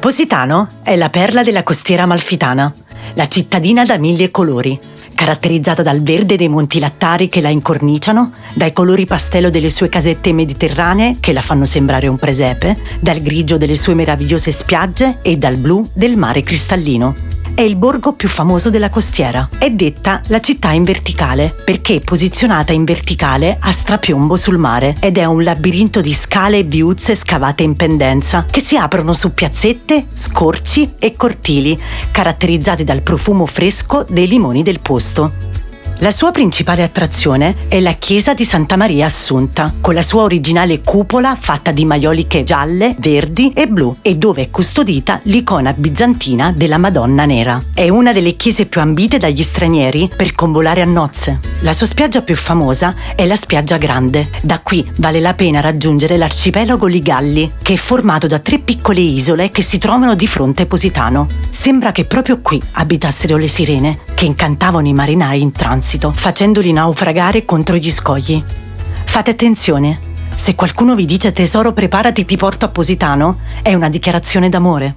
Positano è la perla della costiera amalfitana, la cittadina da mille colori, caratterizzata dal verde dei monti lattari che la incorniciano, dai colori pastello delle sue casette mediterranee che la fanno sembrare un presepe, dal grigio delle sue meravigliose spiagge e dal blu del mare cristallino è il borgo più famoso della costiera. È detta la città in verticale perché è posizionata in verticale a strapiombo sul mare ed è un labirinto di scale e viuzze scavate in pendenza che si aprono su piazzette, scorci e cortili caratterizzati dal profumo fresco dei limoni del posto. La sua principale attrazione è la chiesa di Santa Maria Assunta, con la sua originale cupola fatta di maioliche gialle, verdi e blu e dove è custodita l'icona bizantina della Madonna Nera. È una delle chiese più ambite dagli stranieri per convolare a nozze. La sua spiaggia più famosa è la spiaggia Grande. Da qui vale la pena raggiungere l'arcipelago Ligalli, che è formato da tre piccole isole che si trovano di fronte a Positano. Sembra che proprio qui abitassero le sirene, che incantavano i marinai in transito facendoli naufragare contro gli scogli. Fate attenzione, se qualcuno vi dice tesoro preparati ti porto a Positano, è una dichiarazione d'amore.